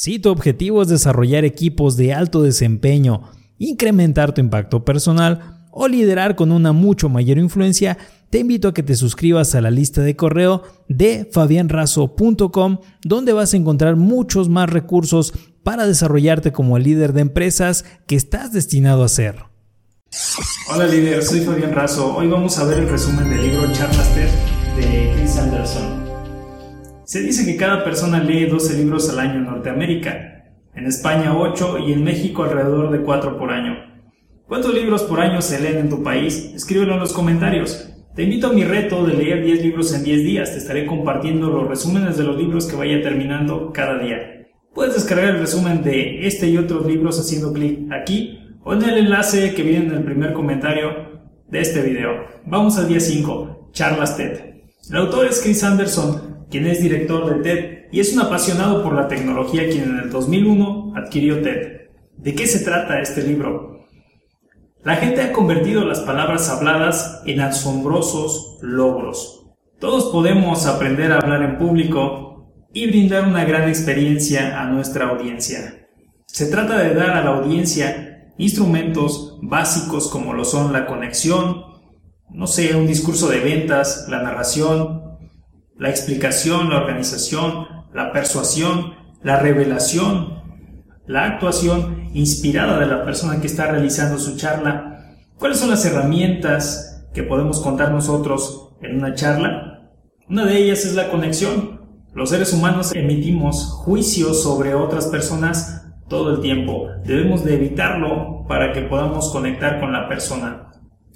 Si tu objetivo es desarrollar equipos de alto desempeño, incrementar tu impacto personal o liderar con una mucho mayor influencia, te invito a que te suscribas a la lista de correo de fabianrazo.com, donde vas a encontrar muchos más recursos para desarrollarte como el líder de empresas que estás destinado a ser. Hola líder, soy Fabián Razo. Hoy vamos a ver el resumen del libro Charlas TED de Chris Anderson. Se dice que cada persona lee 12 libros al año en Norteamérica, en España 8 y en México alrededor de 4 por año. ¿Cuántos libros por año se leen en tu país? Escríbelo en los comentarios. Te invito a mi reto de leer 10 libros en 10 días. Te estaré compartiendo los resúmenes de los libros que vaya terminando cada día. Puedes descargar el resumen de este y otros libros haciendo clic aquí o en el enlace que viene en el primer comentario de este video. Vamos al día 5, charlas TED. El autor es Chris Anderson quien es director de TED y es un apasionado por la tecnología quien en el 2001 adquirió TED. ¿De qué se trata este libro? La gente ha convertido las palabras habladas en asombrosos logros. Todos podemos aprender a hablar en público y brindar una gran experiencia a nuestra audiencia. Se trata de dar a la audiencia instrumentos básicos como lo son la conexión, no sé, un discurso de ventas, la narración, la explicación, la organización, la persuasión, la revelación, la actuación inspirada de la persona que está realizando su charla. ¿Cuáles son las herramientas que podemos contar nosotros en una charla? Una de ellas es la conexión. Los seres humanos emitimos juicios sobre otras personas todo el tiempo. Debemos de evitarlo para que podamos conectar con la persona.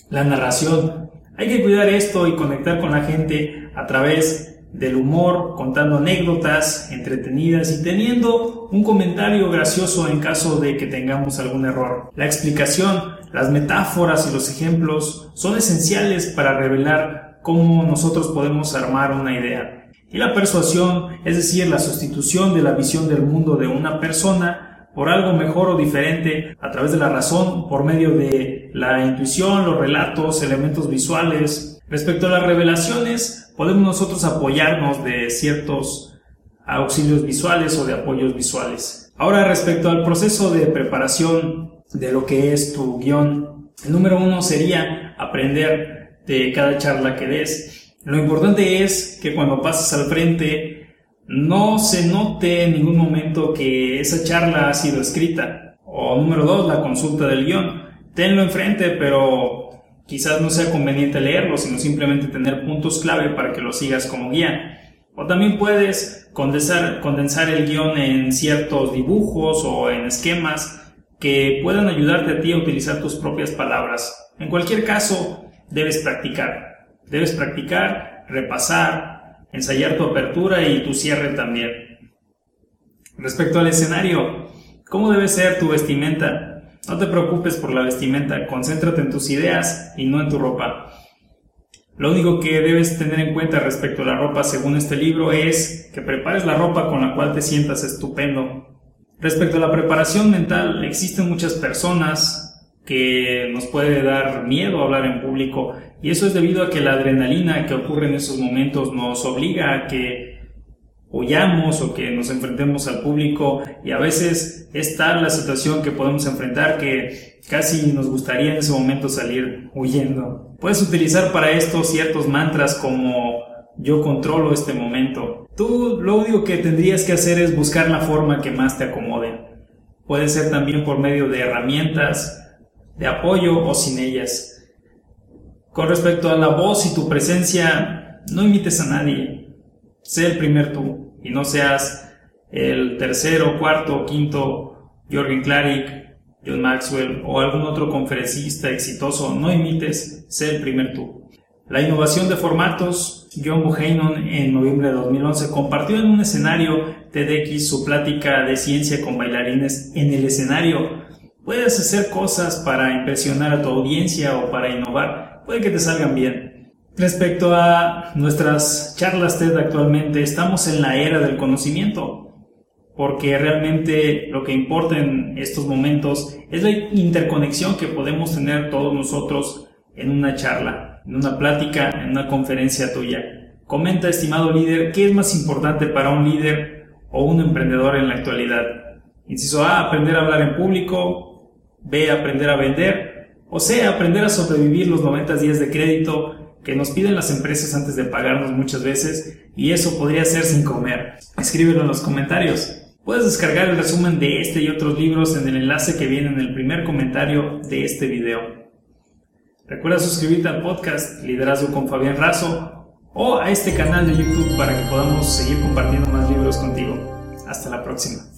La narración. Hay que cuidar esto y conectar con la gente a través del humor, contando anécdotas entretenidas y teniendo un comentario gracioso en caso de que tengamos algún error. La explicación, las metáforas y los ejemplos son esenciales para revelar cómo nosotros podemos armar una idea. Y la persuasión, es decir, la sustitución de la visión del mundo de una persona por algo mejor o diferente a través de la razón, por medio de la intuición, los relatos, elementos visuales. Respecto a las revelaciones, podemos nosotros apoyarnos de ciertos auxilios visuales o de apoyos visuales. Ahora respecto al proceso de preparación de lo que es tu guion, el número uno sería aprender de cada charla que des. Lo importante es que cuando pases al frente no se note en ningún momento que esa charla ha sido escrita. O número dos, la consulta del guion. Tenlo enfrente, pero quizás no sea conveniente leerlo, sino simplemente tener puntos clave para que lo sigas como guía. O también puedes condensar, el guion en ciertos dibujos o en esquemas que puedan ayudarte a ti a utilizar tus propias palabras. En cualquier caso, debes practicar. Debes practicar, repasar, ensayar tu apertura y tu cierre también. Respecto al escenario, ¿cómo debe ser tu vestimenta? No te preocupes por la vestimenta, concéntrate en tus ideas y no en tu ropa. Lo único que debes tener en cuenta respecto a la ropa según este libro es que prepares la ropa con la cual te sientas estupendo. Respecto a la preparación mental, existen muchas personas que nos puede dar miedo hablar en público y eso es debido a que la adrenalina que ocurre en esos momentos nos obliga a que huyamos o que nos enfrentemos al público y a veces es tal la situación que podemos enfrentar que casi nos gustaría en ese momento salir huyendo. Puedes utilizar para esto ciertos mantras como yo controlo este momento. Tú lo único que tendrías que hacer es buscar la forma que más te acomode. Puede ser también por medio de herramientas de apoyo o sin ellas. Con respecto a la voz y tu presencia, no imites a nadie. Sé el primer tú y no seas el tercero, cuarto, quinto Jorgen Klarik, John Maxwell o algún otro conferencista exitoso. No imites, sé el primer tú. La innovación de formatos, John Buchanan en noviembre de 2011 compartió en un escenario TEDx su plática de ciencia con bailarines en el escenario. Puedes hacer cosas para impresionar a tu audiencia o para innovar. Puede que te salgan bien. Respecto a nuestras charlas TED actualmente, estamos en la era del conocimiento, porque realmente lo que importa en estos momentos es la interconexión que podemos tener todos nosotros en una charla, en una plática, en una conferencia tuya. Comenta, estimado líder, ¿qué es más importante para un líder o un emprendedor en la actualidad. Inciso A, aprender a hablar en público. B, aprender a vender. O C, aprender a sobrevivir los 90 días de crédito que nos piden las empresas antes de pagarnos muchas veces y eso podría ser sin comer. Escríbelo en los comentarios. Puedes descargar el resumen de este y otros libros en el enlace que viene en el primer comentario de este video. Recuerda suscribirte al podcast Liderazgo con Fabián Razo o a este canal de YouTube para que podamos seguir compartiendo más libros contigo. Hasta la próxima.